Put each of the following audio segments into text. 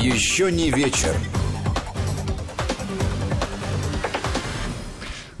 Еще не вечер.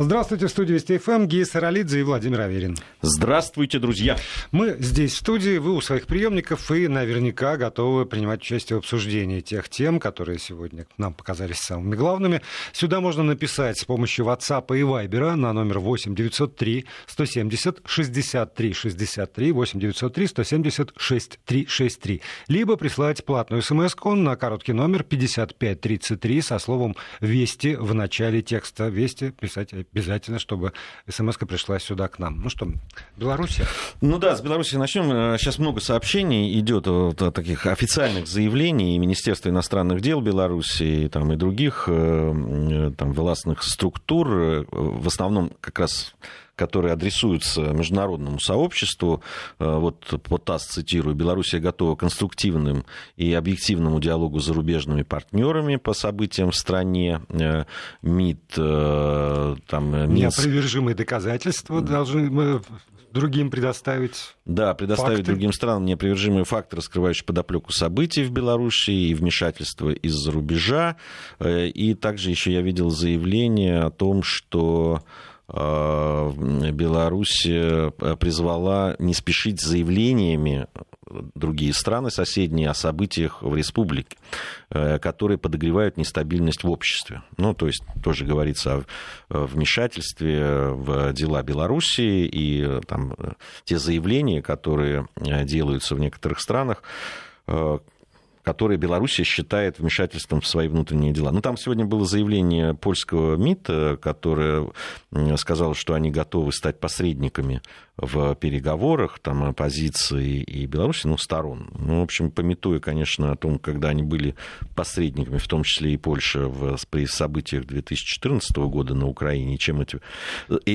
Здравствуйте, в студии Вести ФМ, Гея Саралидзе и Владимир Аверин. Здравствуйте, друзья. Мы здесь, в студии, вы у своих приемников и наверняка готовы принимать участие в обсуждении тех тем, которые сегодня нам показались самыми главными. Сюда можно написать с помощью WhatsApp и Viber на номер 8 903 170 63 63 8 903 170 6363. Либо прислать платную смс на короткий номер 5533 со словом «Вести» в начале текста. «Вести» писать обязательно, чтобы смс пришла сюда к нам. Ну что, Беларусь? Ну да, с Беларуси начнем. Сейчас много сообщений идет вот, таких официальных заявлений и Министерства иностранных дел Беларуси и, там, и других э, там, властных структур. В основном как раз которые адресуются международному сообществу. Э, вот по ТАСС цитирую, Белоруссия готова к конструктивным и объективному диалогу с зарубежными партнерами по событиям в стране. Э, МИД, э, там, Минск... Неопровержимые доказательства должны другим предоставить. Да, предоставить факты. другим странам неопровержимые факты, раскрывающие подоплеку событий в Беларуси и вмешательство из-за рубежа. И также еще я видел заявление о том, что Беларусь э, призвала не спешить с заявлениями другие страны соседние о событиях в республике, э, которые подогревают нестабильность в обществе. Ну, то есть тоже говорится о вмешательстве в дела Белоруссии и там, те заявления, которые делаются в некоторых странах, которые Белоруссия считает вмешательством в свои внутренние дела. Ну, там сегодня было заявление польского МИД, которое сказало, что они готовы стать посредниками в переговорах там, оппозиции и Беларуси, ну, сторон. Ну, в общем, пометуя, конечно, о том, когда они были посредниками, в том числе и Польша, в, при событиях 2014 года на Украине, чем, эти,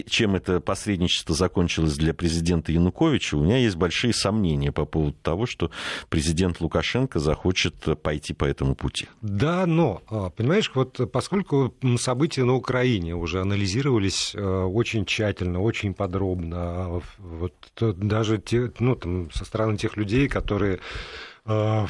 чем это посредничество закончилось для президента Януковича, у меня есть большие сомнения по поводу того, что президент Лукашенко захочет пойти по этому пути. Да, но, а, понимаешь, вот поскольку события на Украине уже анализировались э, очень тщательно, очень подробно, а вот даже те, ну, там, со стороны тех людей, которые э,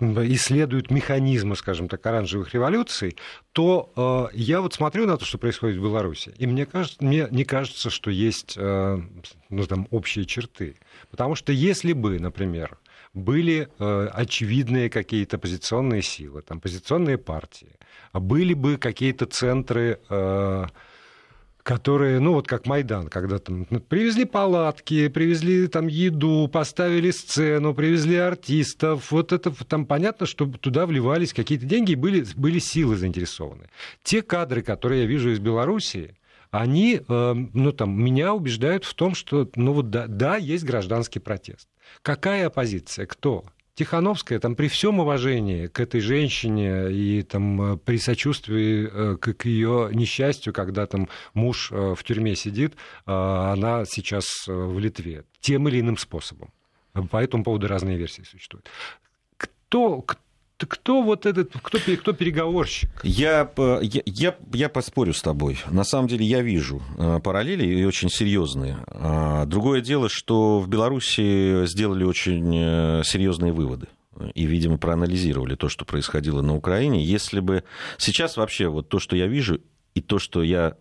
исследуют механизмы, скажем так, оранжевых революций, то э, я вот смотрю на то, что происходит в Беларуси, и мне, кажется, мне не кажется, что есть э, ну, там, общие черты. Потому что если бы, например, были э, очевидные какие-то оппозиционные силы, там, оппозиционные партии, были бы какие-то центры... Э, которые, ну вот как Майдан, когда там привезли палатки, привезли там еду, поставили сцену, привезли артистов, вот это там понятно, что туда вливались какие-то деньги, и были, были силы заинтересованы. Те кадры, которые я вижу из Белоруссии, они, э, ну там, меня убеждают в том, что, ну вот да, да, есть гражданский протест. Какая оппозиция? Кто? Тихановская, там, при всем уважении к этой женщине и там, э, при сочувствии э, к ее несчастью, когда там муж э, в тюрьме сидит, она сейчас в Литве тем или иным способом. По этому поводу разные версии существуют. Кто, кто вот этот, кто, кто переговорщик? Я, я, я, я поспорю с тобой. На самом деле я вижу параллели и очень серьезные. А, другое дело, что в Беларуси сделали очень серьезные выводы и, видимо, проанализировали то, что происходило на Украине. Если бы сейчас вообще вот то, что я вижу, и то, что я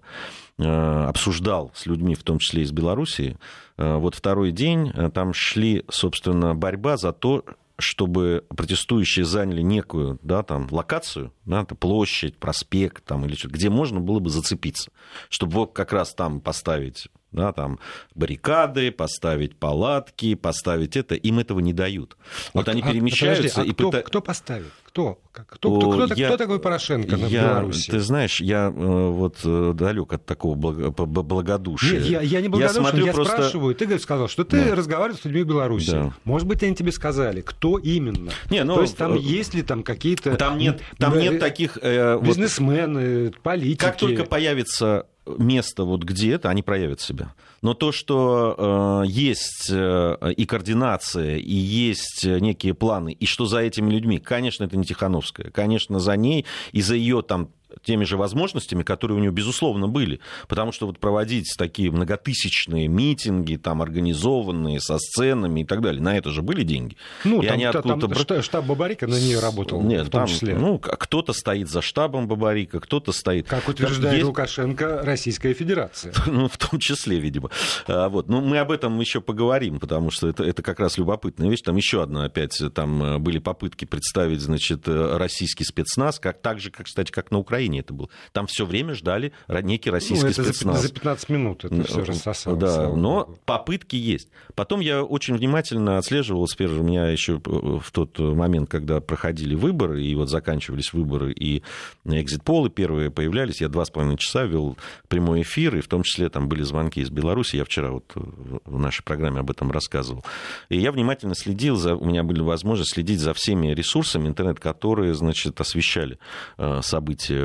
обсуждал с людьми, в том числе из Белоруссии, вот второй день там шли, собственно, борьба за то, чтобы протестующие заняли некую да, там, локацию, да, это площадь, проспект там, или что где можно было бы зацепиться, чтобы вот как раз там поставить да, там, баррикады, поставить палатки, поставить это, им этого не дают. Вот а, они перемещаются а, подожди, а и кто, пытаются... кто поставит? Кто? Кто, кто, кто, я, кто такой Порошенко я, Беларуси? Ты знаешь, я э, вот э, далек от такого благодушия. Нет, я, я не благодушен, я, смотрю я просто... спрашиваю. Ты сказал, что ты да. разговариваешь с людьми в Беларуси. Да. Может быть, они тебе сказали, кто именно? Не, ну, То есть там есть ли там какие-то... Там нет, там нет таких... Э, бизнесмены, вот, политики. Как только появится место вот где это, они проявят себя. Но то, что э, есть э, и координация, и есть некие планы, и что за этими людьми, конечно, это не Тихановская, конечно, за ней и за ее там теми же возможностями, которые у нее, безусловно, были. Потому что вот проводить такие многотысячные митинги, там, организованные, со сценами и так далее, на это же были деньги. Ну, и там, они откуда-то... там штаб Бабарика на нее работал, Нет, в том там, числе. Ну, кто-то стоит за штабом Бабарика, кто-то стоит... Как утверждает есть... Лукашенко, Российская Федерация. Ну, в том числе, видимо. А, вот. Ну, мы об этом еще поговорим, потому что это, это как раз любопытная вещь. Там еще одна, опять, там э, были попытки представить, значит, э, российский спецназ, как, так же, как, кстати, как на Украине это было. Там все время ждали некий российский ну, это спецназ. За 15 минут это все рассосалось. Да, но попытки есть. Потом я очень внимательно отслеживал, теперь у меня еще в тот момент, когда проходили выборы, и вот заканчивались выборы, и экзит-полы первые появлялись, я два с половиной часа вел прямой эфир, и в том числе там были звонки из Беларуси, я вчера вот в нашей программе об этом рассказывал. И я внимательно следил, за, у меня были возможности следить за всеми ресурсами интернет, которые, значит, освещали э,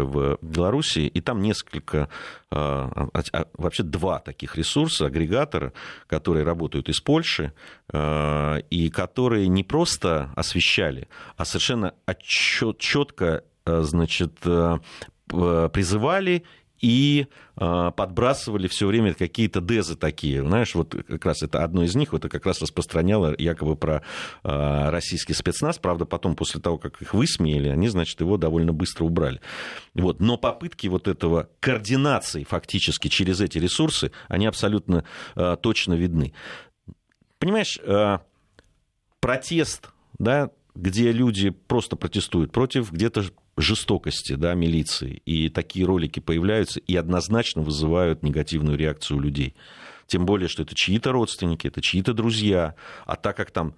события в Беларуси, и там несколько, э, а, а, вообще два таких ресурса, агрегатора, которые работают из Польши, и которые не просто освещали, а совершенно четко значит, призывали и э, подбрасывали все время какие-то дезы такие. Знаешь, вот как раз это одно из них, это как раз распространяло якобы про э, российский спецназ. Правда, потом, после того, как их высмеяли, они, значит, его довольно быстро убрали. Вот. Но попытки вот этого координации фактически через эти ресурсы, они абсолютно э, точно видны. Понимаешь, протест, да, где люди просто протестуют против где-то жестокости да, милиции. И такие ролики появляются и однозначно вызывают негативную реакцию у людей. Тем более, что это чьи-то родственники, это чьи-то друзья. А так как там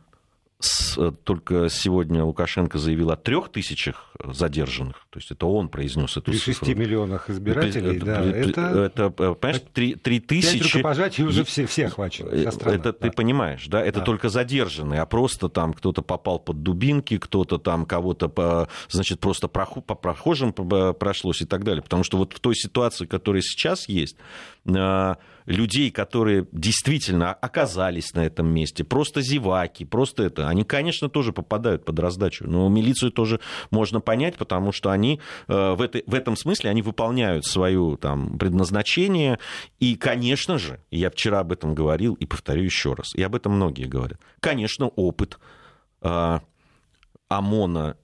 только сегодня Лукашенко заявил о трех тысячах задержанных, то есть это он произнес эту При цифру. 6 миллионах избирателей, это, да, это, это, понимаешь, 3, 3 тысячи... Рукопожатий уже все, все охвачены, э, Это да. ты понимаешь, да, это да. только задержанные, а просто там кто-то попал под дубинки, кто-то там кого-то, по, значит, просто по прохожим прошлось и так далее, потому что вот в той ситуации, которая сейчас есть, э, людей, которые действительно оказались на этом месте, просто зеваки, просто это, они, конечно, тоже попадают под раздачу. Но милицию тоже можно понять, потому что они э, в, этой, в этом смысле они выполняют свое там, предназначение. И, конечно же, я вчера об этом говорил и повторю еще раз, и об этом многие говорят. Конечно, опыт э, ОМОНа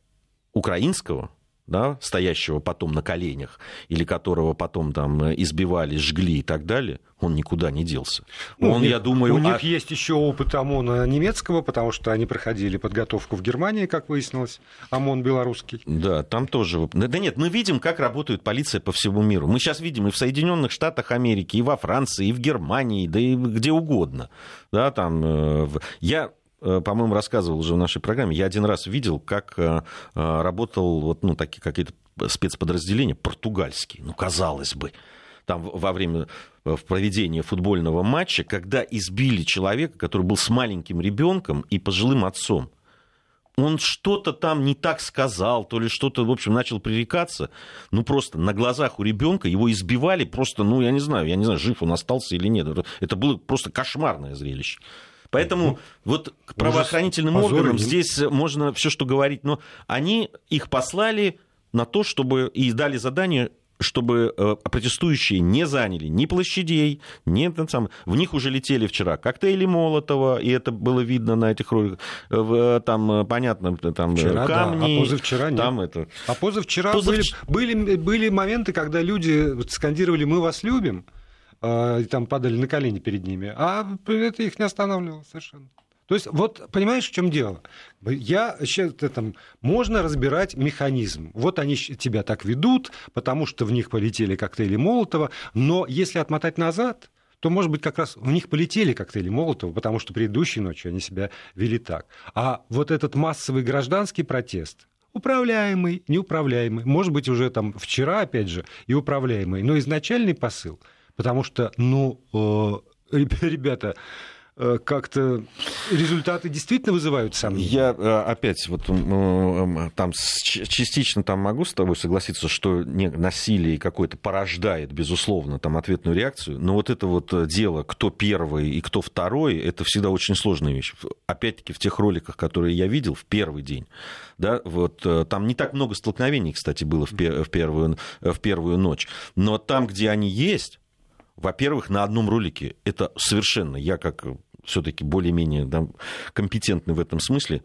украинского, да, стоящего потом на коленях, или которого потом там избивали, жгли и так далее, он никуда не делся. Ну, он, я думаю, у них а... есть еще опыт ОМОНа немецкого, потому что они проходили подготовку в Германии, как выяснилось, ОМОН белорусский. Да, там тоже. Да нет, мы видим, как работает полиция по всему миру. Мы сейчас видим и в Соединенных Штатах Америки, и во Франции, и в Германии, да и где угодно. Да, там, э, я по-моему, рассказывал уже в нашей программе, я один раз видел, как э, э, работал вот, ну, такие какие-то спецподразделения португальские, ну, казалось бы, там во время в проведения футбольного матча, когда избили человека, который был с маленьким ребенком и пожилым отцом. Он что-то там не так сказал, то ли что-то, в общем, начал пререкаться. Ну, просто на глазах у ребенка его избивали, просто, ну, я не знаю, я не знаю, жив он остался или нет. Это было просто кошмарное зрелище. Поэтому ну, вот к правоохранительным органам здесь можно все, что говорить, но они их послали на то, чтобы и дали задание чтобы э, протестующие не заняли ни площадей, ни там, в них уже летели вчера коктейли Молотова, и это было видно на этих роликах, э, там, понятно, там вчера, камни. Да, а позавчера нет. Там это... А позавчера Позав... были, были, были моменты, когда люди скандировали «Мы вас любим», а, там падали на колени перед ними, а это их не останавливало совершенно. То есть, вот понимаешь, в чем дело? Я сейчас там можно разбирать механизм. Вот они тебя так ведут, потому что в них полетели коктейли Молотова, но если отмотать назад, то, может быть, как раз в них полетели коктейли Молотова, потому что предыдущей ночью они себя вели так. А вот этот массовый гражданский протест, управляемый, неуправляемый, может быть, уже там вчера, опять же, и управляемый, но изначальный посыл – Потому что, ну, э, ребята, Э, как-то результаты действительно вызывают сомнения. Я э, опять вот там частично там могу с тобой согласиться, что насилие какое-то порождает, безусловно, там ответную реакцию, но вот это вот дело, кто первый и кто второй, это всегда очень сложная вещь. Опять-таки в тех роликах, которые я видел в первый день, да, вот там не так много столкновений, кстати, было в первую, в первую ночь, но там, где они есть, во-первых, на одном ролике это совершенно, я как все-таки более-менее да, компетентны в этом смысле,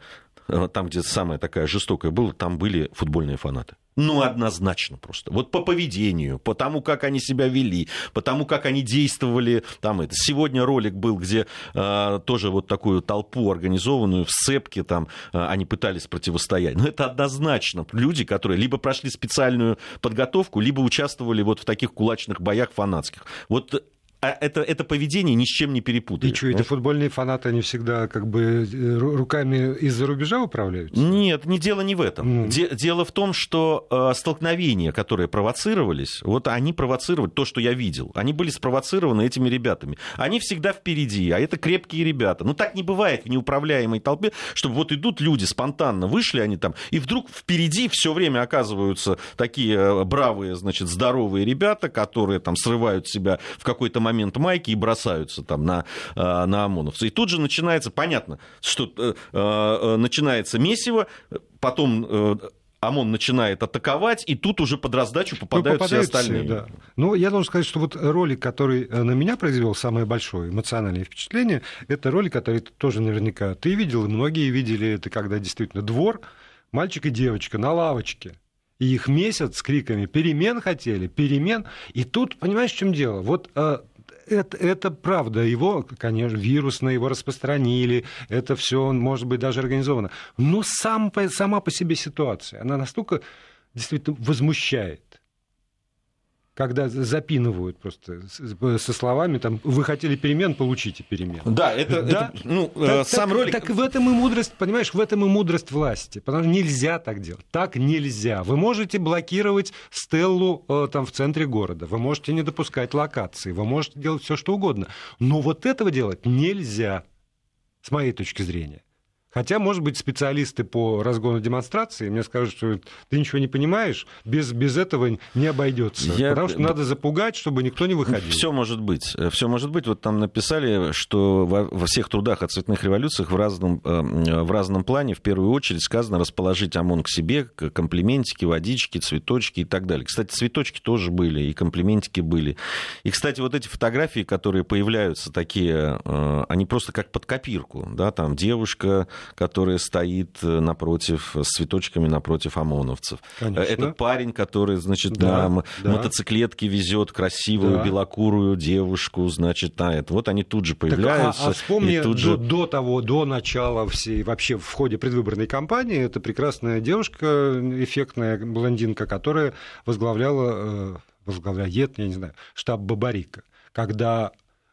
э, там, где самая такая жестокая была, там были футбольные фанаты. Ну, однозначно просто. Вот по поведению, по тому, как они себя вели, по тому, как они действовали. Там это. Сегодня ролик был, где э, тоже вот такую толпу организованную в сцепке там э, они пытались противостоять. Но это однозначно люди, которые либо прошли специальную подготовку, либо участвовали вот в таких кулачных боях фанатских. Вот а это, это поведение ни с чем не перепутаешь. И что, эти футбольные фанаты, они всегда как бы э, руками из-за рубежа управляются? Нет, не дело не в этом. Ну. дело в том, что э, столкновения, которые провоцировались, вот они провоцировали то, что я видел. Они были спровоцированы этими ребятами. Они всегда впереди, а это крепкие ребята. Ну так не бывает в неуправляемой толпе, чтобы вот идут люди спонтанно, вышли они там, и вдруг впереди все время оказываются такие э, бравые, значит, здоровые ребята, которые там срывают себя в какой-то момент момент майки и бросаются там на, э, на ОМОНовца. И тут же начинается, понятно, что э, э, начинается месиво, потом ОМОН начинает атаковать, и тут уже под раздачу попадают, ну, попадают все остальные. Все, да. Ну, я должен сказать, что вот ролик, который на меня произвел самое большое эмоциональное впечатление, это ролик, который тоже наверняка ты видел, и многие видели, это когда действительно двор, мальчик и девочка на лавочке, и их месяц с криками «перемен хотели, перемен». И тут, понимаешь, в чем дело? Вот это, это правда. Его, конечно, вирусно его распространили. Это все, может быть, даже организовано. Но сам, сама по себе ситуация, она настолько действительно возмущает когда запинывают просто со словами там вы хотели перемен, получите перемен. Да, это, да? это ну, так, э, сам так, ролик. Так в этом и мудрость, понимаешь, в этом и мудрость власти, потому что нельзя так делать, так нельзя. Вы можете блокировать стеллу э, там в центре города, вы можете не допускать локации, вы можете делать все что угодно, но вот этого делать нельзя, с моей точки зрения. Хотя, может быть, специалисты по разгону демонстрации мне скажут, что ты ничего не понимаешь, без, без этого не обойдется. Я... Потому что надо запугать, чтобы никто не выходил. Все может быть. Все может быть. Вот там написали, что во, во всех трудах о цветных революциях в разном, э, в разном плане в первую очередь сказано расположить ОМОН к себе, комплиментики, водички, цветочки и так далее. Кстати, цветочки тоже были, и комплиментики были. И, кстати, вот эти фотографии, которые появляются такие, э, они просто как под копирку. Да, там девушка которая стоит э, напротив, с цветочками напротив ОМОНовцев. Конечно. Этот парень, который, значит, да, на да. мотоциклетке везет красивую да. белокурую девушку, значит, на это. Вот они тут же появляются. Так, а, а вспомни тут до, же... до того, до начала всей, вообще в ходе предвыборной кампании, это прекрасная девушка, эффектная блондинка, которая возглавляла, э, возглавляет, я не знаю, штаб Бабарика. Когда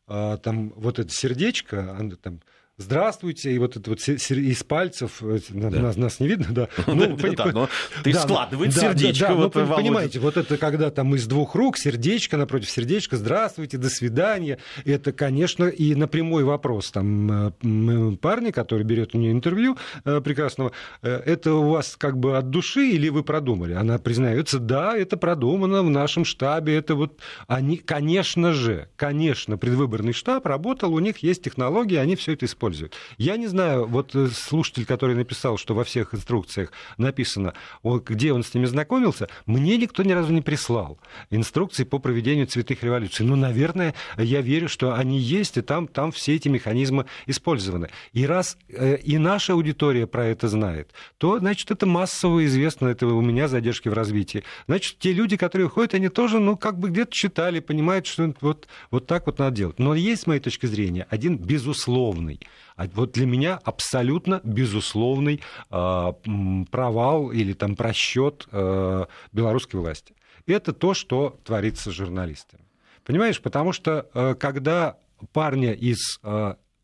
э, там вот это сердечко, там здравствуйте, и вот это вот из пальцев, э, да. нас, нас не видно, да. Ну, да, но ты да, сердечко. Да, вот, ну, понимаете, вот это когда там из двух рук сердечко напротив сердечка, здравствуйте, до свидания. Это, конечно, и на прямой вопрос там э, парня, который берет у нее интервью э, прекрасного, это у вас как бы от души или вы продумали? Она признается, да, это продумано в нашем штабе, это вот они, конечно же, конечно, предвыборный штаб работал, у них есть технологии, они все это используют используют. Я не знаю, вот э, слушатель, который написал, что во всех инструкциях написано, где он с ними знакомился, мне никто ни разу не прислал инструкции по проведению цветных революций. Ну, наверное, я верю, что они есть, и там, там все эти механизмы использованы. И раз э, и наша аудитория про это знает, то, значит, это массово известно, это у меня задержки в развитии. Значит, те люди, которые ходят, они тоже, ну, как бы где-то читали, понимают, что вот, вот так вот надо делать. Но есть, с моей точки зрения, один безусловный вот для меня абсолютно безусловный э, провал или там просчет э, белорусской власти. Это то, что творится с журналистами. Понимаешь, потому что э, когда парня из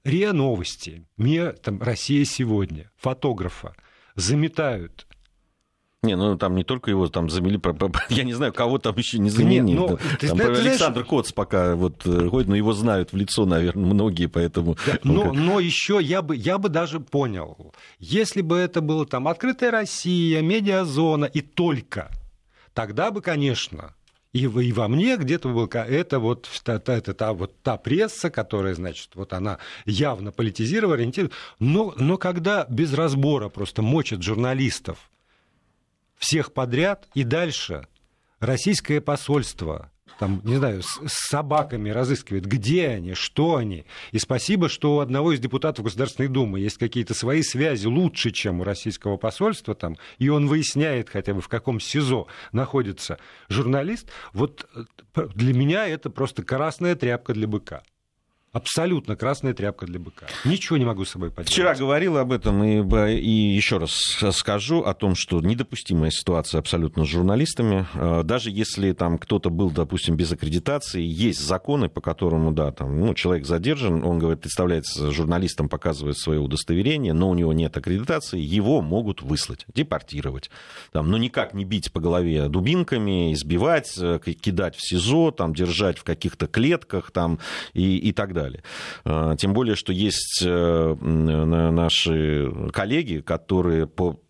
РИА Новости, мне там Россия сегодня, фотографа, заметают Не, ну там не только его там замели, я не знаю, кого там еще не заменили. Ну, там, ты, там, ты, Александр знаешь... Коц пока вот э, ходит, но его знают в лицо, наверное, многие, поэтому... Да, но, но еще я бы, я бы даже понял, если бы это было там открытая Россия, медиазона и только, тогда бы, конечно, и, и во мне где-то был это вот та, та, это, та, вот та пресса, которая, значит, вот она явно политизирована, ориентирована. Но, но когда без разбора просто мочат журналистов всех подряд, и дальше российское посольство там, не знаю, с, с собаками разыскивает, где они, что они. И спасибо, что у одного из депутатов Государственной Думы есть какие-то свои связи лучше, чем у российского посольства там, и он выясняет хотя бы, в каком СИЗО находится журналист. Вот э, для меня это просто красная тряпка для быка. Абсолютно красная тряпка для быка. Ничего не могу с собой поделать. Вчера говорил об этом и, и еще раз скажу о том, что недопустимая ситуация абсолютно с журналистами. А, даже если там кто-то был, допустим, без аккредитации, есть законы, по которому, да, там, ну, человек задержан, он, говорит, представляется журналистом, показывает свое удостоверение, но у него нет аккредитации, его могут выслать, депортировать. Там, но никак не бить по голове дубинками, избивать, э, кидать в СИЗО, там, держать в каких-то клетках там, и, и так далее далее. А, тем более, что есть э, наши коллеги, которые по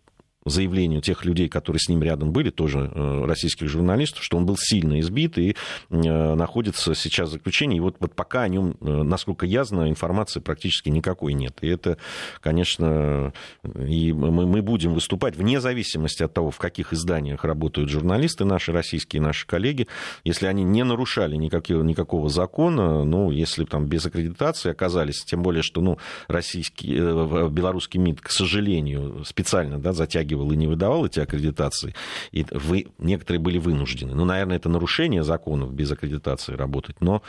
заявлению тех людей, которые с ним рядом были, тоже э, российских журналистов, что он был сильно избит и э, находится сейчас в заключении. И вот, вот пока о нем, э, насколько я знаю, информации практически никакой нет. И это, конечно, и мы, мы будем выступать вне зависимости от того, в каких изданиях работают журналисты, наши российские, наши коллеги, если они не нарушали никакого, никакого закона, ну, если там без аккредитации оказались, тем более, что, ну, российский, белорусский МИД, к сожалению, специально, да, затягивал затягивал и не выдавал эти аккредитации, и вы, некоторые были вынуждены. Ну, наверное, это нарушение законов без аккредитации работать, но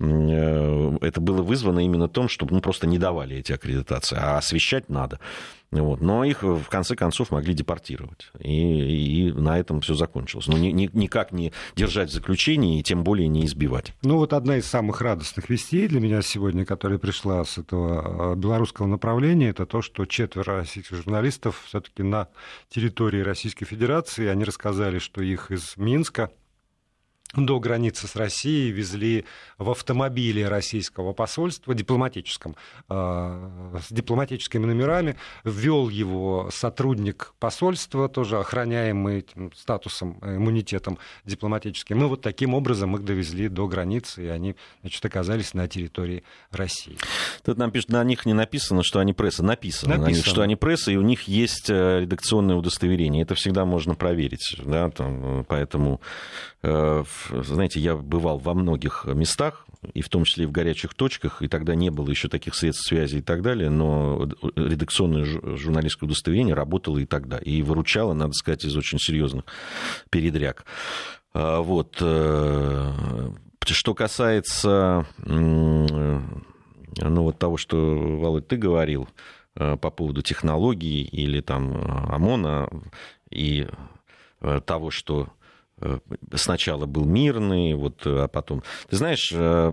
э, это было вызвано именно том, что ну, просто не давали эти аккредитации, а освещать надо. Вот. Но их в конце концов могли депортировать. И, и на этом все закончилось. Но ни, ни, никак не держать в заключении и тем более не избивать. Ну вот одна из самых радостных вестей для меня сегодня, которая пришла с этого а, белорусского направления, это то, что четверо российских журналистов все-таки на территории Российской Федерации, они рассказали, что их из Минска до границы с Россией везли в автомобиле российского посольства, дипломатическом, э, с дипломатическими номерами. Ввел его сотрудник посольства, тоже охраняемый этим статусом, иммунитетом дипломатическим. Мы вот таким образом их довезли до границы, и они значит, оказались на территории России. Тут нам пишут, на них не написано, что они пресса. Написано, написано. На них, что они пресса, и у них есть э, редакционное удостоверение. Это всегда можно проверить. Да? Там, поэтому э, знаете, я бывал во многих местах, и в том числе и в горячих точках, и тогда не было еще таких средств связи и так далее, но редакционное журналистское удостоверение работало и тогда, и выручало, надо сказать, из очень серьезных передряг. А, вот. Э, что касается ну, вот того, что, Володь, ты говорил э, по поводу технологий или там ОМОНа и э, того, что Э, сначала был мирный, вот, а потом... Ты знаешь, э,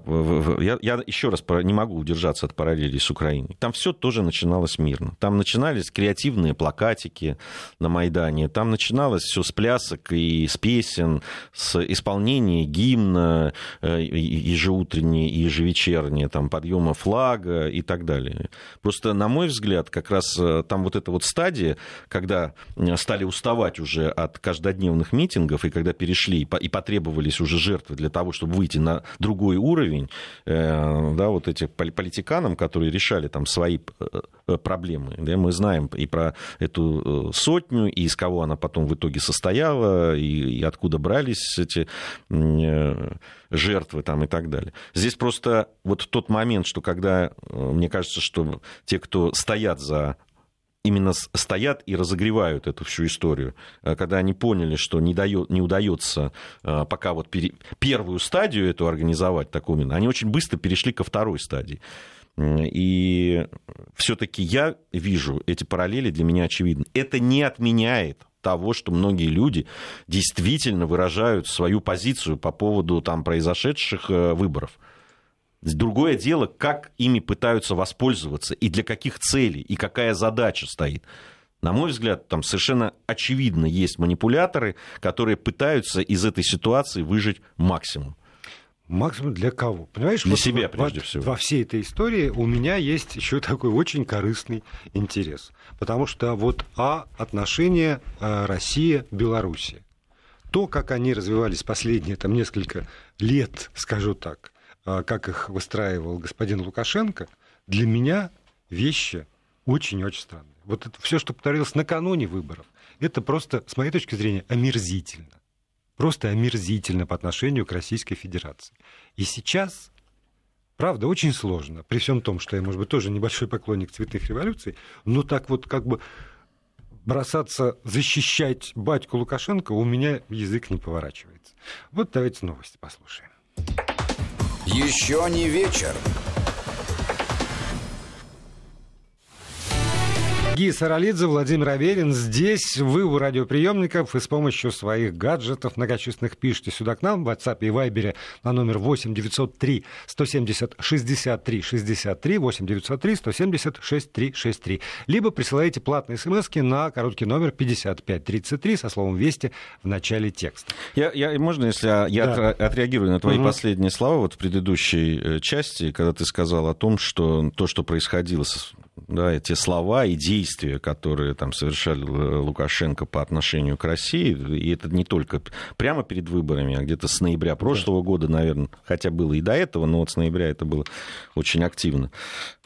я, я еще раз не могу удержаться от параллелей с Украиной. Там все тоже начиналось мирно. Там начинались креативные плакатики на Майдане, там начиналось все с плясок и с песен, с исполнения гимна э, ежеутреннее и там, подъема флага и так далее. Просто, на мой взгляд, как раз там вот эта вот стадия, когда стали уставать уже от каждодневных митингов, и когда перешли и потребовались уже жертвы для того, чтобы выйти на другой уровень, э, да, вот этих политиканам, которые решали там свои э, проблемы. Да, мы знаем и про эту э, сотню, и из кого она потом в итоге состояла, и, и откуда брались эти жертвы там и так далее. Здесь просто вот тот момент, что когда, мне кажется, что те, кто стоят за именно стоят и разогревают эту всю историю. Э, когда они поняли, что не, дает, не удается э, пока вот пере, первую стадию эту организовать, такую именно, они очень быстро перешли ко второй стадии. И все-таки я вижу эти параллели для меня очевидны. Это не отменяет того, что многие люди действительно выражают свою позицию по поводу там, произошедших э, выборов. Другое дело, как ими пытаются воспользоваться и для каких целей, и какая задача стоит. На мой взгляд, там совершенно очевидно есть манипуляторы, которые пытаются из этой ситуации выжить максимум. Максимум для кого? Понимаешь, для вот себя, прежде во, всего. Во всей этой истории у меня есть еще такой очень корыстный интерес. Потому что вот А отношения э, Россия-Белоруссия. То, как они развивались последние там, несколько лет, скажу так, как их выстраивал господин Лукашенко, для меня вещи очень-очень странные. Вот это все, что повторилось накануне выборов, это просто, с моей точки зрения, омерзительно. Просто омерзительно по отношению к Российской Федерации. И сейчас, правда, очень сложно, при всем том, что я, может быть, тоже небольшой поклонник цветных революций, но так вот как бы бросаться защищать батьку Лукашенко у меня язык не поворачивается. Вот давайте новости послушаем. Еще не вечер. Гия Саралидзе, Владимир Аверин. Здесь вы у радиоприемников и с помощью своих гаджетов многочисленных пишите сюда к нам в WhatsApp и Viber на номер 8 903 170 63 63 8 903 170 63 63. Либо присылаете платные смс на короткий номер 5533 со словом «Вести» в начале текста. Я, я, можно, если я, я да. отреагирую на твои угу. последние слова вот в предыдущей э, части, когда ты сказал о том, что то, что происходило с да, эти слова и действия, которые там совершали Лукашенко по отношению к России, и это не только прямо перед выборами, а где-то с ноября прошлого да. года, наверное, хотя было и до этого, но вот с ноября это было очень активно.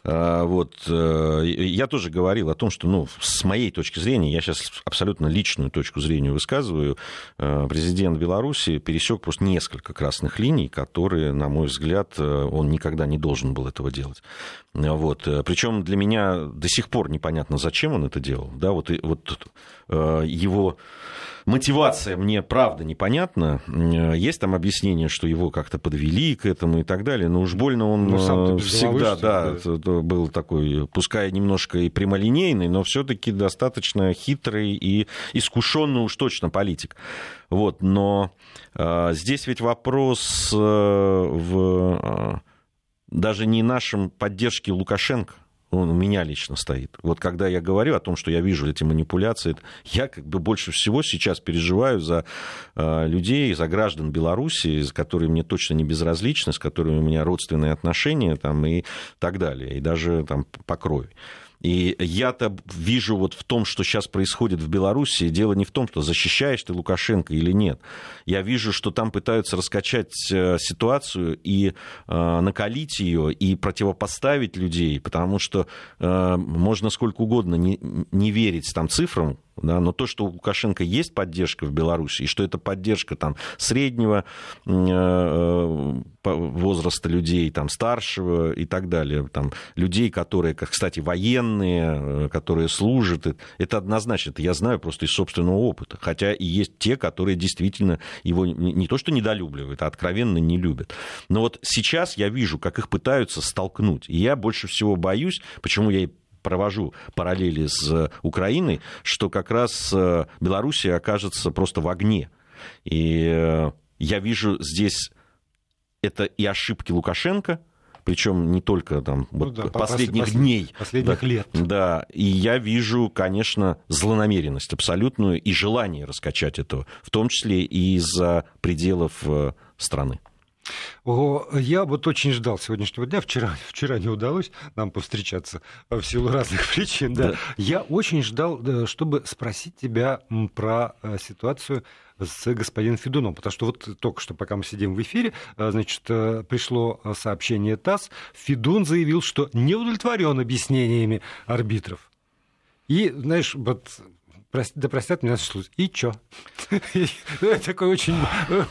А, вот, э, я тоже говорил о том, что, ну, с моей точки зрения, я сейчас абсолютно личную точку зрения высказываю, э, президент Беларуси пересек просто несколько красных линий, которые, на мой взгляд, э, он никогда не должен был этого делать. Вот. Причем для меня до сих пор непонятно, зачем он это делал. Да, вот, вот его мотивация мне правда непонятна. Есть там объяснение, что его как-то подвели к этому и так далее, но уж больно он ну, всегда да, да. был такой, пускай немножко и прямолинейный, но все-таки достаточно хитрый и искушенный уж точно политик. Вот, но э, здесь ведь вопрос э, в э, даже не нашем поддержке Лукашенко, он у меня лично стоит. Вот когда я говорю о том, что я вижу эти манипуляции, я как бы больше всего сейчас переживаю за э, людей, за граждан Беларуси, с которыми мне точно не безразличны, с которыми у меня родственные отношения там, и так далее, и даже там, по крови. И я-то вижу вот в том, что сейчас происходит в Беларуси, дело не в том, что защищаешь ты Лукашенко или нет. Я вижу, что там пытаются раскачать э, ситуацию и э, накалить ее, и противопоставить людей, потому что э, можно сколько угодно не, не верить там цифрам, да, но то, что у Лукашенко есть поддержка в Беларуси, и что это поддержка там, среднего э, э возраста людей, там, старшего и так далее, там, людей, которые, кстати, военные, э, которые служат, это однозначно, это я знаю просто из собственного опыта, хотя и есть те, которые действительно его не то что недолюбливают, а откровенно не любят. Но вот сейчас я вижу, как их пытаются столкнуть, и я больше всего боюсь, почему я и провожу параллели с Украиной, что как раз э, Белоруссия окажется просто в огне. И э, я вижу здесь это и ошибки Лукашенко, причем не только там ну, вот да, последних послед... дней. Последних да, лет. Да, и я вижу, конечно, злонамеренность абсолютную и желание раскачать этого, в том числе и из-за пределов э, страны. О, я вот очень ждал сегодняшнего дня. Вчера, вчера не удалось нам повстречаться в силу разных причин. Да. Да. Я очень ждал, чтобы спросить тебя про э, ситуацию с господином Федуном, потому что вот только что, пока мы сидим в эфире, э, значит, э, пришло сообщение ТАСС, Федун заявил, что не удовлетворен объяснениями арбитров. И, знаешь, вот да простят меня слушать. И чё? Это такой очень,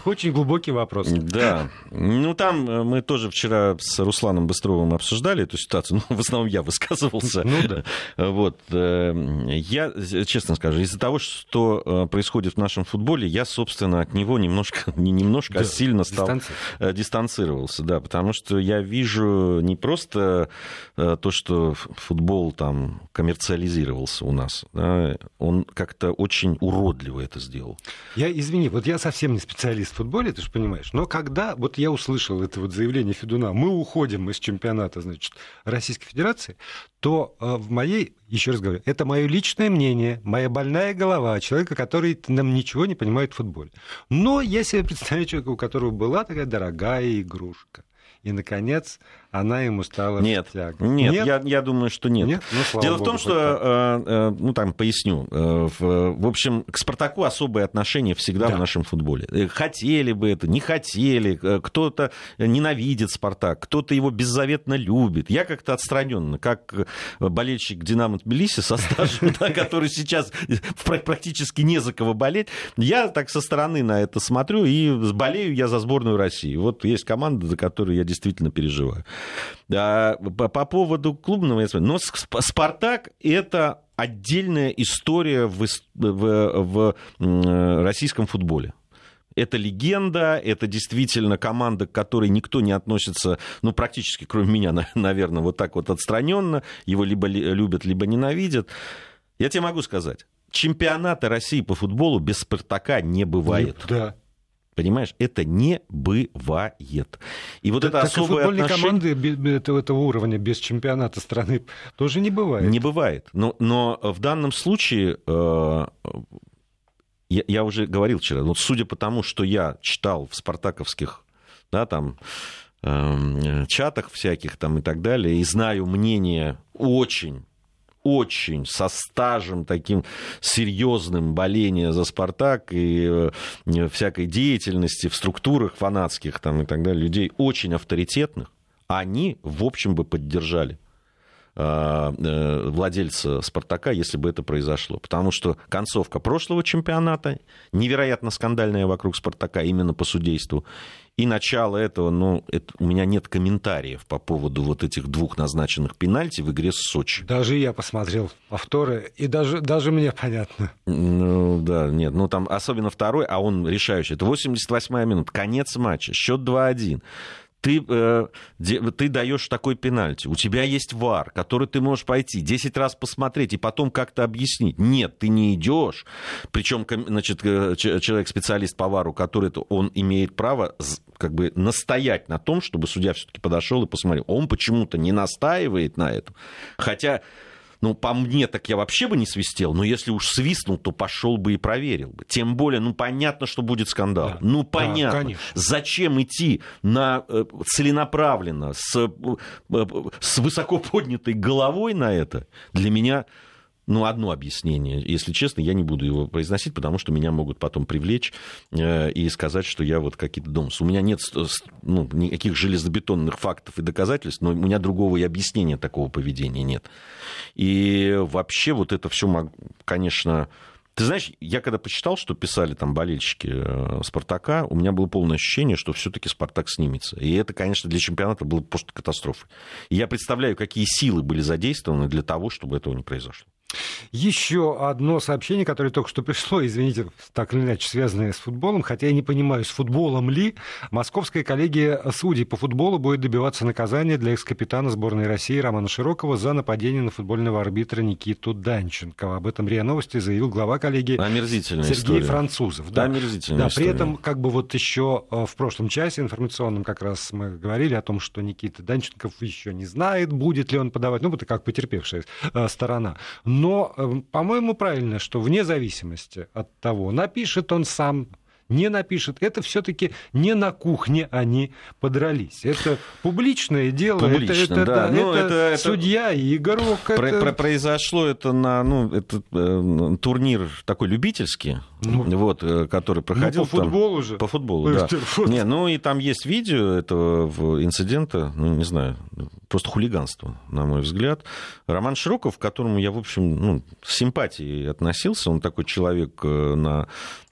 очень глубокий вопрос. Да. Ну, там э, мы тоже вчера с Русланом Быстровым обсуждали эту ситуацию. Ну, в основном я высказывался. Ну, да. Вот. Э, я, честно скажу, из-за того, что э, происходит в нашем футболе, я, собственно, от него немножко, не немножко, а да. а сильно стал дистанцировался. Да, потому что я вижу не просто то, что футбол там коммерциализировался у нас. Да, он как-то очень уродливо это сделал. Я, извини, вот я совсем не специалист в футболе, ты же понимаешь, но когда вот я услышал это вот заявление Федуна, мы уходим из чемпионата, значит, Российской Федерации, то э, в моей, еще раз говорю, это мое личное мнение, моя больная голова человека, который нам ничего не понимает в футболе. Но я себе представляю человека, у которого была такая дорогая игрушка. И, наконец, она ему стала нет, нет, нет, Я, я думаю, что нет. нет? Ну, Дело Богу, в том, что, э, э, ну там поясню, э, в, в общем, к Спартаку особое отношение всегда да. в нашем футболе. Э, хотели бы это, не хотели, э, кто-то ненавидит Спартак, кто-то его беззаветно любит. Я как-то отстраненно, как болельщик Динамо Тбилиси со стажем, который сейчас практически не за кого болеть, я так со стороны на это смотрю и болею я за сборную России. Вот есть команда, за которую я действительно переживаю. А, по, по поводу клубного, но Спартак это отдельная история в, в, в российском футболе. Это легенда, это действительно команда, к которой никто не относится, ну, практически, кроме меня, наверное, вот так вот отстраненно. Его либо любят, либо ненавидят. Я тебе могу сказать, чемпионата России по футболу без Спартака не бывает. Да. Понимаешь, это не бывает. И вот да, это особое и отношение... команды этого, этого уровня без чемпионата страны тоже не бывает. Не бывает. Но, но в данном случае, э, я, я уже говорил вчера, вот судя по тому, что я читал в спартаковских, да, там, э, чатах всяких там и так далее, и знаю мнение очень очень со стажем таким серьезным боления за «Спартак» и э, всякой деятельности в структурах фанатских там, и так далее, людей очень авторитетных, они, в общем, бы поддержали владельца «Спартака», если бы это произошло. Потому что концовка прошлого чемпионата, невероятно скандальная вокруг «Спартака» именно по судейству, и начало этого, ну, это, у меня нет комментариев по поводу вот этих двух назначенных пенальти в игре с Сочи. Даже я посмотрел повторы, и даже, даже мне понятно. Ну, да, нет, ну там особенно второй, а он решающий. Это 88-я минута, конец матча, счет 2-1 ты, э, ты даешь такой пенальти, у тебя есть вар, который ты можешь пойти 10 раз посмотреть и потом как-то объяснить. Нет, ты не идешь. Причем, значит, э, человек-специалист по вару, который он имеет право как бы настоять на том, чтобы судья все-таки подошел и посмотрел. Он почему-то не настаивает на этом. Хотя ну, по мне, так я вообще бы не свистел, но если уж свистнул, то пошел бы и проверил бы. Тем более, ну, понятно, что будет скандал. Да. Ну, понятно. Да, Зачем идти на, э, целенаправленно, с, э, с высоко поднятой головой на это? Для меня ну, одно объяснение. Если честно, я не буду его произносить, потому что меня могут потом привлечь э, и сказать, что я вот какие-то домсы. У меня нет ну, никаких железобетонных фактов и доказательств, но у меня другого и объяснения такого поведения нет. И вообще вот это все, конечно... Ты знаешь, я когда почитал, что писали там болельщики э, Спартака, у меня было полное ощущение, что все-таки Спартак снимется. И это, конечно, для чемпионата было просто катастрофой. И я представляю, какие силы были задействованы для того, чтобы этого не произошло. Еще одно сообщение, которое только что пришло, извините, так или иначе связанное с футболом, хотя я не понимаю, с футболом ли. Московская коллегия судей по футболу будет добиваться наказания для экс-капитана сборной России Романа Широкого за нападение на футбольного арбитра Никиту Данченко. Об этом РИА Новости заявил глава коллегии Сергей история. Французов. Да, Омерзительная да, при этом как бы вот еще э, в прошлом часе информационном как раз мы говорили о том, что Никита Данченков еще не знает, будет ли он подавать, ну, это как потерпевшая э, сторона. Но, э, по-моему, правильно, что вне зависимости от того, напишет он сам не напишет. Это все-таки не на кухне они подрались. Это публичное дело. Публично, это, это, да. Ну, это, это судья и игрок. Про, это... Произошло это на ну, это, э, турнир такой любительский, ну, вот, э, который проходил. Ну, по футболу же. По футболу, да. Не, ну и там есть видео этого инцидента, ну не знаю, просто хулиганство, на мой взгляд. Роман Широков, к которому я, в общем, ну, с симпатией относился, он такой человек э, на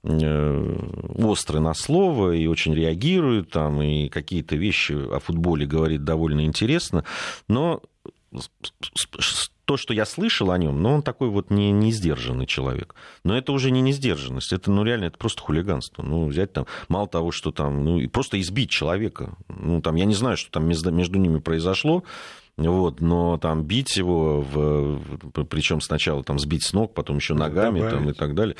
Э, острый на слово и очень реагирует, там, и какие-то вещи о футболе говорит довольно интересно, но то, что я слышал о нем, но он такой вот не, не сдержанный человек. Но это уже не несдержанность, это ну реально это просто хулиганство. Ну, взять там, мало того, что там, ну, просто избить человека. Ну, там, я не знаю, что там между, между ними произошло, Вот, но там бить его, в, причем сначала там сбить с ног, потом еще ногами там, и так далее.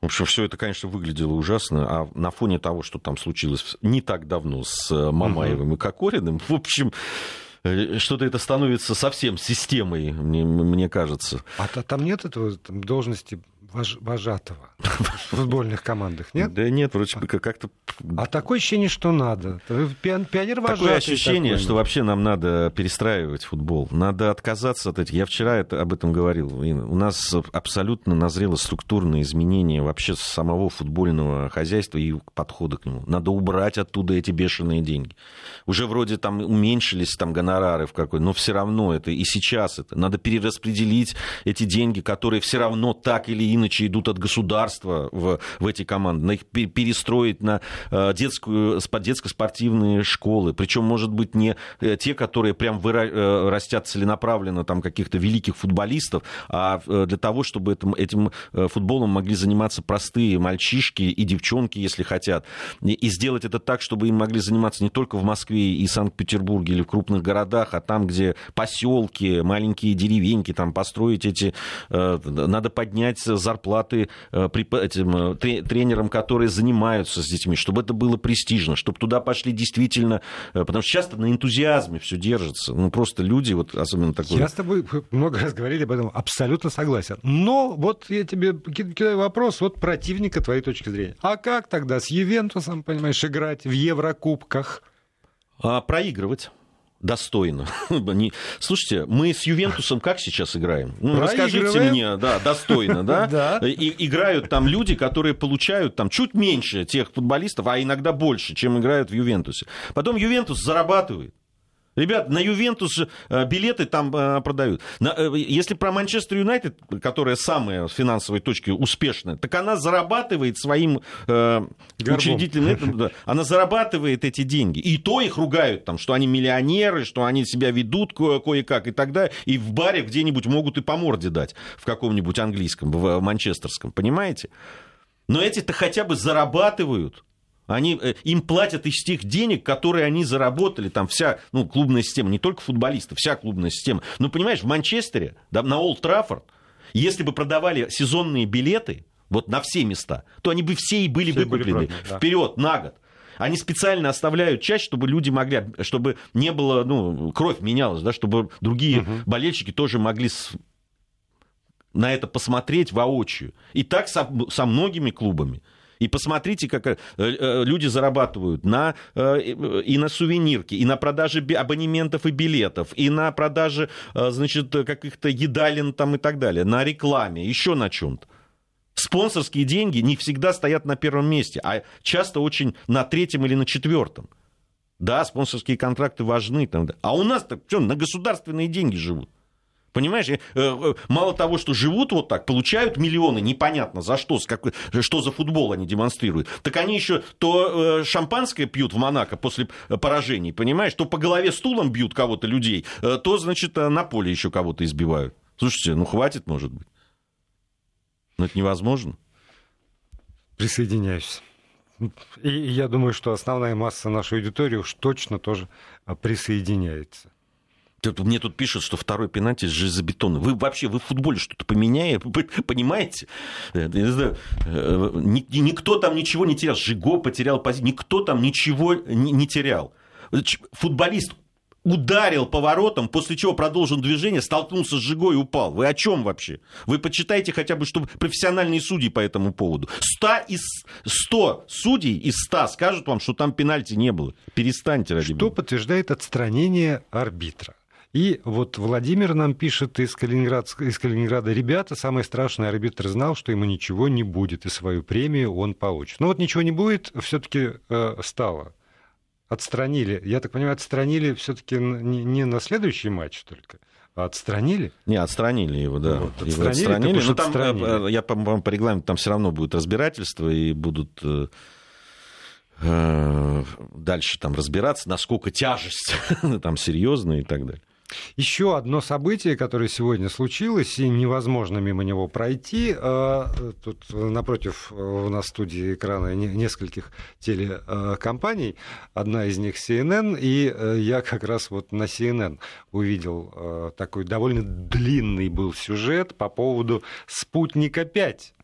В общем, все это, конечно, выглядело ужасно. А на фоне того, что там случилось не так давно с Мамаевым угу. и Кокориным, в общем, э, что-то это становится совсем системой, мне, мне кажется. А там нет этого там, должности вож, вожатого в футбольных командах, нет? Да нет, вроде бы как-то... А такое ощущение, что надо. Пионер вожатый. Такое ощущение, такой. что вообще нам надо перестраивать футбол. Надо отказаться от этих... Я вчера это, об этом говорил. У нас абсолютно назрело структурное изменение вообще самого футбольного хозяйства и подхода к нему. Надо убрать оттуда эти бешеные деньги. Уже вроде там уменьшились там гонорары в какой но все равно это и сейчас это. Надо перераспределить эти деньги, которые все равно так или иначе идут от государства в, в эти команды, на их перестроить на э, детскую, детско-спортивные школы. Причем, может быть, не э, те, которые прям выра... Э, растят целенаправленно там каких-то великих футболистов, а для того, чтобы этим, этим футболом могли заниматься простые мальчишки и девчонки, если хотят. И сделать это так, чтобы им могли заниматься не только в Москве и Санкт-Петербурге или в крупных городах, а там, где поселки, маленькие деревеньки, там построить эти... Надо поднять зарплаты э, этим, э, тренерам, которые занимаются с детьми, чтобы это было престижно, чтобы туда пошли действительно, э, потому что часто на энтузиазме все держится. Ну, просто люди, вот особенно такой... Я с тобой много раз говорили об этом, абсолютно согласен. Но вот я тебе кидаю вопрос вот противника твоей точки зрения. А как тогда с Ювентусом, понимаешь, играть в Еврокубках? А, проигрывать достойно. Слушайте, мы с Ювентусом как сейчас играем? Ну, расскажите мне, да, достойно, да? да. И, играют там люди, которые получают там чуть меньше тех футболистов, а иногда больше, чем играют в Ювентусе. Потом Ювентус зарабатывает. Ребят, на Ювентус э, билеты там э, продают. Э, если про Манчестер Юнайтед, которая самая с финансовой точки успешная, так она зарабатывает своим учредителям, она зарабатывает эти деньги. И то их ругают, там, что они миллионеры, что они себя ведут ко- кое-как и так далее. И в баре где-нибудь могут и по морде дать в каком-нибудь английском, в манчестерском. Понимаете? Но эти-то хотя бы зарабатывают. Они, э, им платят из тех денег, которые они заработали, там вся ну, клубная система, не только футболисты, вся клубная система. Ну, понимаешь, в Манчестере, да, на Олд Траффорд, если бы продавали сезонные билеты, вот на все места, то они бы все и были все выкуплены были да. вперед на год. Они специально оставляют часть, чтобы люди могли, чтобы не было, ну, кровь менялась, да, чтобы другие угу. болельщики тоже могли на это посмотреть воочию. И так со, со многими клубами. И посмотрите, как э, э, люди зарабатывают на, э, и на сувенирки, и на продаже абонементов и билетов, и на продаже, значит, каких-то едалин там и так далее, на рекламе, еще на чем-то. Спонсорские деньги не всегда стоят на первом месте, а часто очень на третьем или на четвертом. Да, спонсорские контракты важны. А у нас-то что, на государственные деньги живут. Понимаешь, э, э, мало того, что живут вот так, получают миллионы, непонятно за что, с какой, что за футбол они демонстрируют, так они еще то э, шампанское пьют в Монако после поражений, понимаешь, то по голове стулом бьют кого-то людей, то, значит, на поле еще кого-то избивают. Слушайте, ну хватит, может быть. Но это невозможно. Присоединяюсь. И я думаю, что основная масса нашей аудитории уж точно тоже присоединяется. Мне тут пишут, что второй пенальти с железобетонным. Вы вообще, вы в футболе что-то поменяете, понимаете? Я не знаю, э, никто там ничего не терял. Жиго потерял позицию. Никто там ничего не терял. Футболист ударил поворотом, после чего продолжил движение, столкнулся с Жигой и упал. Вы о чем вообще? Вы почитайте хотя бы, чтобы профессиональные судьи по этому поводу. 100 из 100 судей из 100 скажут вам, что там пенальти не было. Перестаньте, ради Что подтверждает отстранение арбитра? И вот Владимир нам пишет из, Калининград, из Калининграда, ребята, самый страшный арбитр знал, что ему ничего не будет, и свою премию он получит. Но вот ничего не будет, все-таки э, стало. Отстранили. Я так понимаю, отстранили все-таки не, не на следующий матч только. А отстранили? Не, отстранили его, да. Вот, отстранили, его отстранили. Но там, отстранили. Э, я, по-моему, по регламенту там все равно будет разбирательство, и будут э, э, дальше там разбираться, насколько тяжесть там серьезная и так далее. Еще одно событие, которое сегодня случилось, и невозможно мимо него пройти. А, тут напротив у нас студии экрана нескольких телекомпаний. Одна из них CNN, и э, я как раз вот на CNN увидел э, такой довольно длинный был сюжет по поводу «Спутника 5»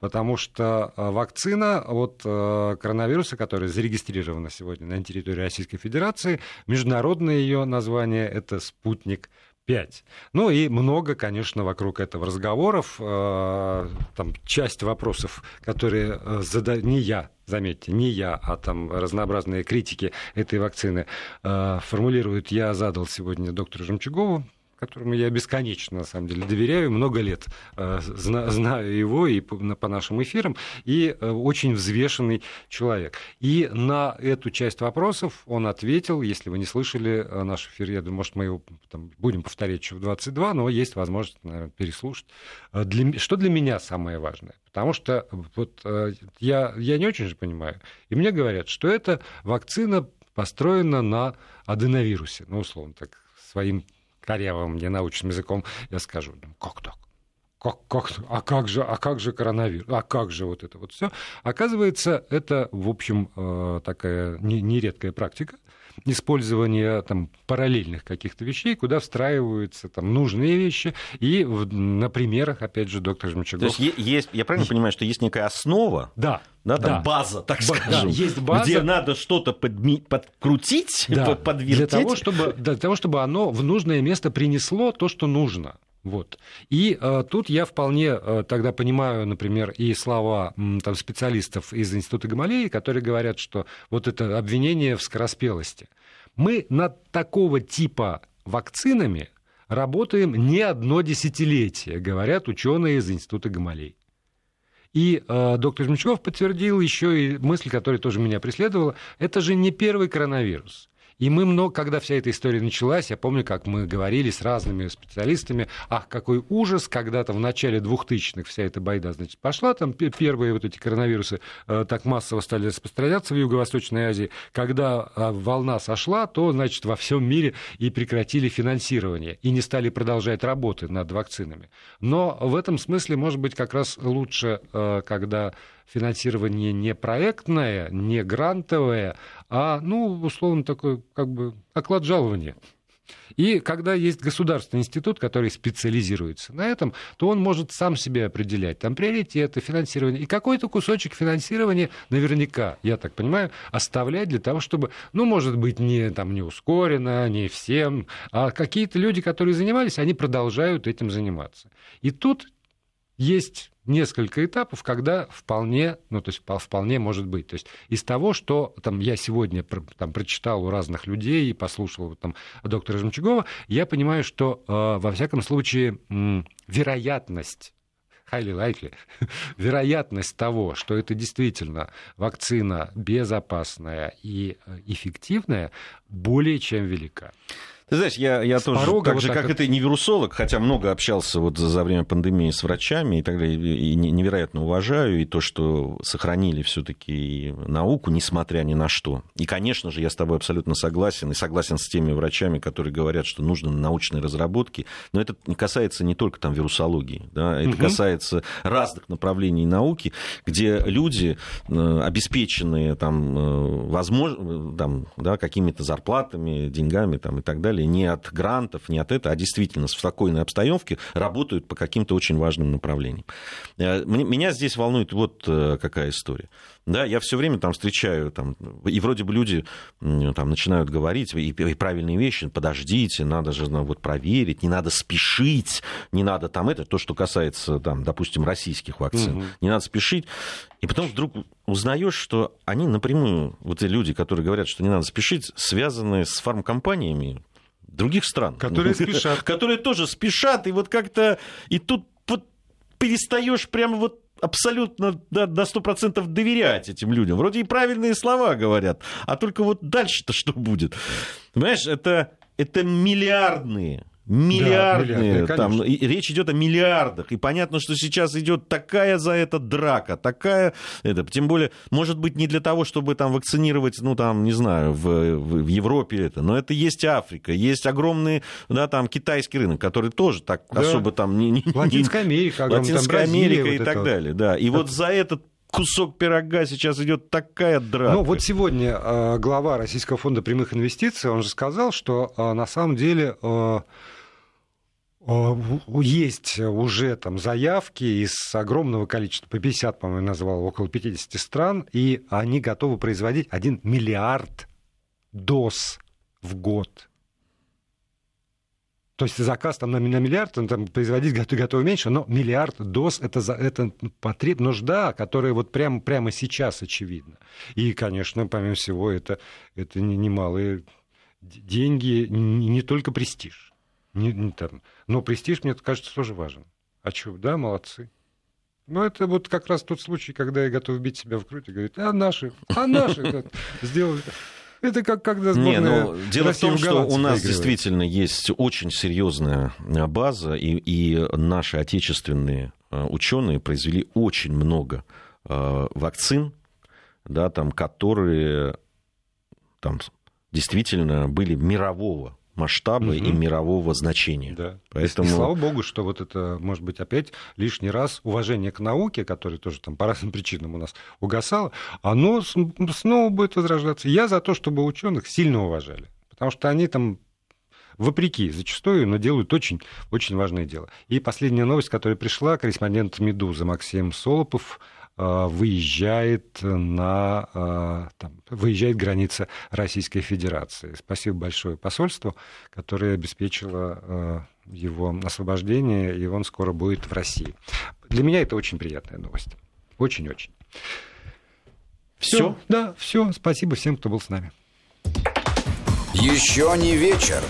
потому что э, вакцина от коронавируса, которая зарегистрирована сегодня на территории Российской Федерации, международное ее название это «Спутник 5. Ну и много, конечно, вокруг этого разговоров. Э, там часть вопросов, которые э, задаю не я, заметьте, не я, а там разнообразные критики этой вакцины э, формулируют, я задал сегодня доктору Жемчугову, которому я бесконечно, на самом деле, доверяю, много лет э, знаю его и по нашим эфирам, и э, очень взвешенный человек. И на эту часть вопросов он ответил, если вы не слышали э, наш эфир, я думаю, может, мы его там, будем повторять еще в 22, но есть возможность, наверное, переслушать. Для, что для меня самое важное? Потому что вот, я, я не очень же понимаю, и мне говорят, что эта вакцина построена на аденовирусе, ну, условно так, своим корявым ненаучным языком, я скажу, «Ну, как так? Как, как, а как же, а как же коронавирус, а как же вот это вот все? Оказывается, это, в общем, э, такая нередкая практика использования там, параллельных каких-то вещей, куда встраиваются там, нужные вещи. И в, на примерах, опять же, доктор Жмачагов... То есть, есть, я правильно понимаю, что есть некая основа? Да. Да, там да. база, так Б- скажем, да, есть база, где надо что-то подми- подкрутить, да, подвертеть. Для того, чтобы, для того, чтобы оно в нужное место принесло то, что нужно. Вот. И э, тут я вполне э, тогда понимаю, например, и слова э, там, специалистов из Института Гамалеи, которые говорят, что вот это обвинение в скороспелости. Мы над такого типа вакцинами работаем не одно десятилетие, говорят ученые из Института Гамалей. И э, доктор Жмичков подтвердил еще и мысль, которая тоже меня преследовала. Это же не первый коронавирус. И мы много, когда вся эта история началась, я помню, как мы говорили с разными специалистами, ах, какой ужас, когда-то в начале 2000-х вся эта байда, значит, пошла, там первые вот эти коронавирусы э, так массово стали распространяться в Юго-Восточной Азии, когда э, волна сошла, то, значит, во всем мире и прекратили финансирование, и не стали продолжать работы над вакцинами. Но в этом смысле, может быть, как раз лучше, э, когда финансирование не проектное, не грантовое, а, ну, условно, такое, как бы, оклад жалования. И когда есть государственный институт, который специализируется на этом, то он может сам себе определять там приоритеты, финансирование. И какой-то кусочек финансирования наверняка, я так понимаю, оставлять для того, чтобы, ну, может быть, не, там, не ускоренно, не всем, а какие-то люди, которые занимались, они продолжают этим заниматься. И тут есть несколько этапов, когда вполне, ну, то есть вполне может быть. То есть из того, что там, я сегодня там, прочитал у разных людей и послушал там, доктора Жемчугова, я понимаю, что э, во всяком случае вероятность highly likely, вероятность того, что это действительно вакцина безопасная и э, эффективная, более чем велика. Ты знаешь, я, я тоже, так вот же, как это не вирусолог, хотя много общался вот за, время пандемии с врачами и так далее, и невероятно уважаю, и то, что сохранили все таки науку, несмотря ни на что. И, конечно же, я с тобой абсолютно согласен, и согласен с теми врачами, которые говорят, что нужны научные разработки, но это касается не только там вирусологии, да, это угу. касается разных направлений науки, где люди, э, обеспеченные там, э, возможно, там, да, какими-то зарплатами, деньгами там, и так далее, далее, не от грантов, не от этого, а действительно в спокойной обстановке работают по каким-то очень важным направлениям. Э, меня здесь волнует вот э, какая история. Да, я все время там встречаю, там, и вроде бы люди там начинают говорить и, и правильные вещи, подождите, надо же ну, вот проверить, не надо спешить, не надо там это, то, что касается, там, допустим, российских вакцин, угу. не надо спешить. И потом вдруг узнаешь, что они напрямую, вот эти люди, которые говорят, что не надо спешить, связаны с фармкомпаниями, других стран. Которые спешат. Которые тоже спешат, и вот как-то... И тут вот перестаешь прямо вот абсолютно да, на сто процентов доверять этим людям. Вроде и правильные слова говорят, а только вот дальше-то что будет? Понимаешь, это, это миллиардные миллиардные, да, там, и речь идет о миллиардах, и понятно, что сейчас идет такая за это драка, такая, это, тем более, может быть, не для того, чтобы там вакцинировать, ну, там, не знаю, в, в Европе это, но это есть Африка, есть огромный, да, там, китайский рынок, который тоже так да. особо там... Не, не, Латинская Америка, Латинская Америка вот и так далее, да, и вот за этот кусок пирога сейчас идет такая драка. Ну, вот сегодня э, глава Российского фонда прямых инвестиций, он же сказал, что э, на самом деле э, есть уже там заявки из огромного количества, по 50, по-моему, назвал, около 50 стран, и они готовы производить 1 миллиард доз в год. То есть заказ там на, на миллиард, он там производить готов, готов меньше, но миллиард доз это, за, это потреб, нужда, которая вот прямо, прямо сейчас очевидна. И, конечно, помимо всего, это, это немалые деньги, не, не только престиж. Не, не там. Но престиж, мне кажется, тоже важен. А что, да, молодцы. Ну, это вот как раз тот случай, когда я готов бить себя в грудь и говорить, а наши, а наши сделали. Это как когда сборная Не, ну, Дело в том, что у нас действительно есть очень серьезная база, и, и наши отечественные э, ученые произвели очень много э, вакцин, да, там, которые там, действительно были мирового масштаба угу. и мирового значения. Да. Поэтому... И, слава богу, что вот это, может быть, опять лишний раз уважение к науке, которое тоже там по разным причинам у нас угасало, оно снова будет возрождаться. Я за то, чтобы ученых сильно уважали, потому что они там вопреки зачастую, но делают очень, очень важное дело. И последняя новость, которая пришла, корреспондент «Медузы» Максим Солопов выезжает на э, там, выезжает граница Российской Федерации. Спасибо большое посольству, которое обеспечило э, его освобождение, и он скоро будет в России. Для меня это очень приятная новость. Очень-очень. Все? Да, все. Спасибо всем, кто был с нами. Еще не вечер.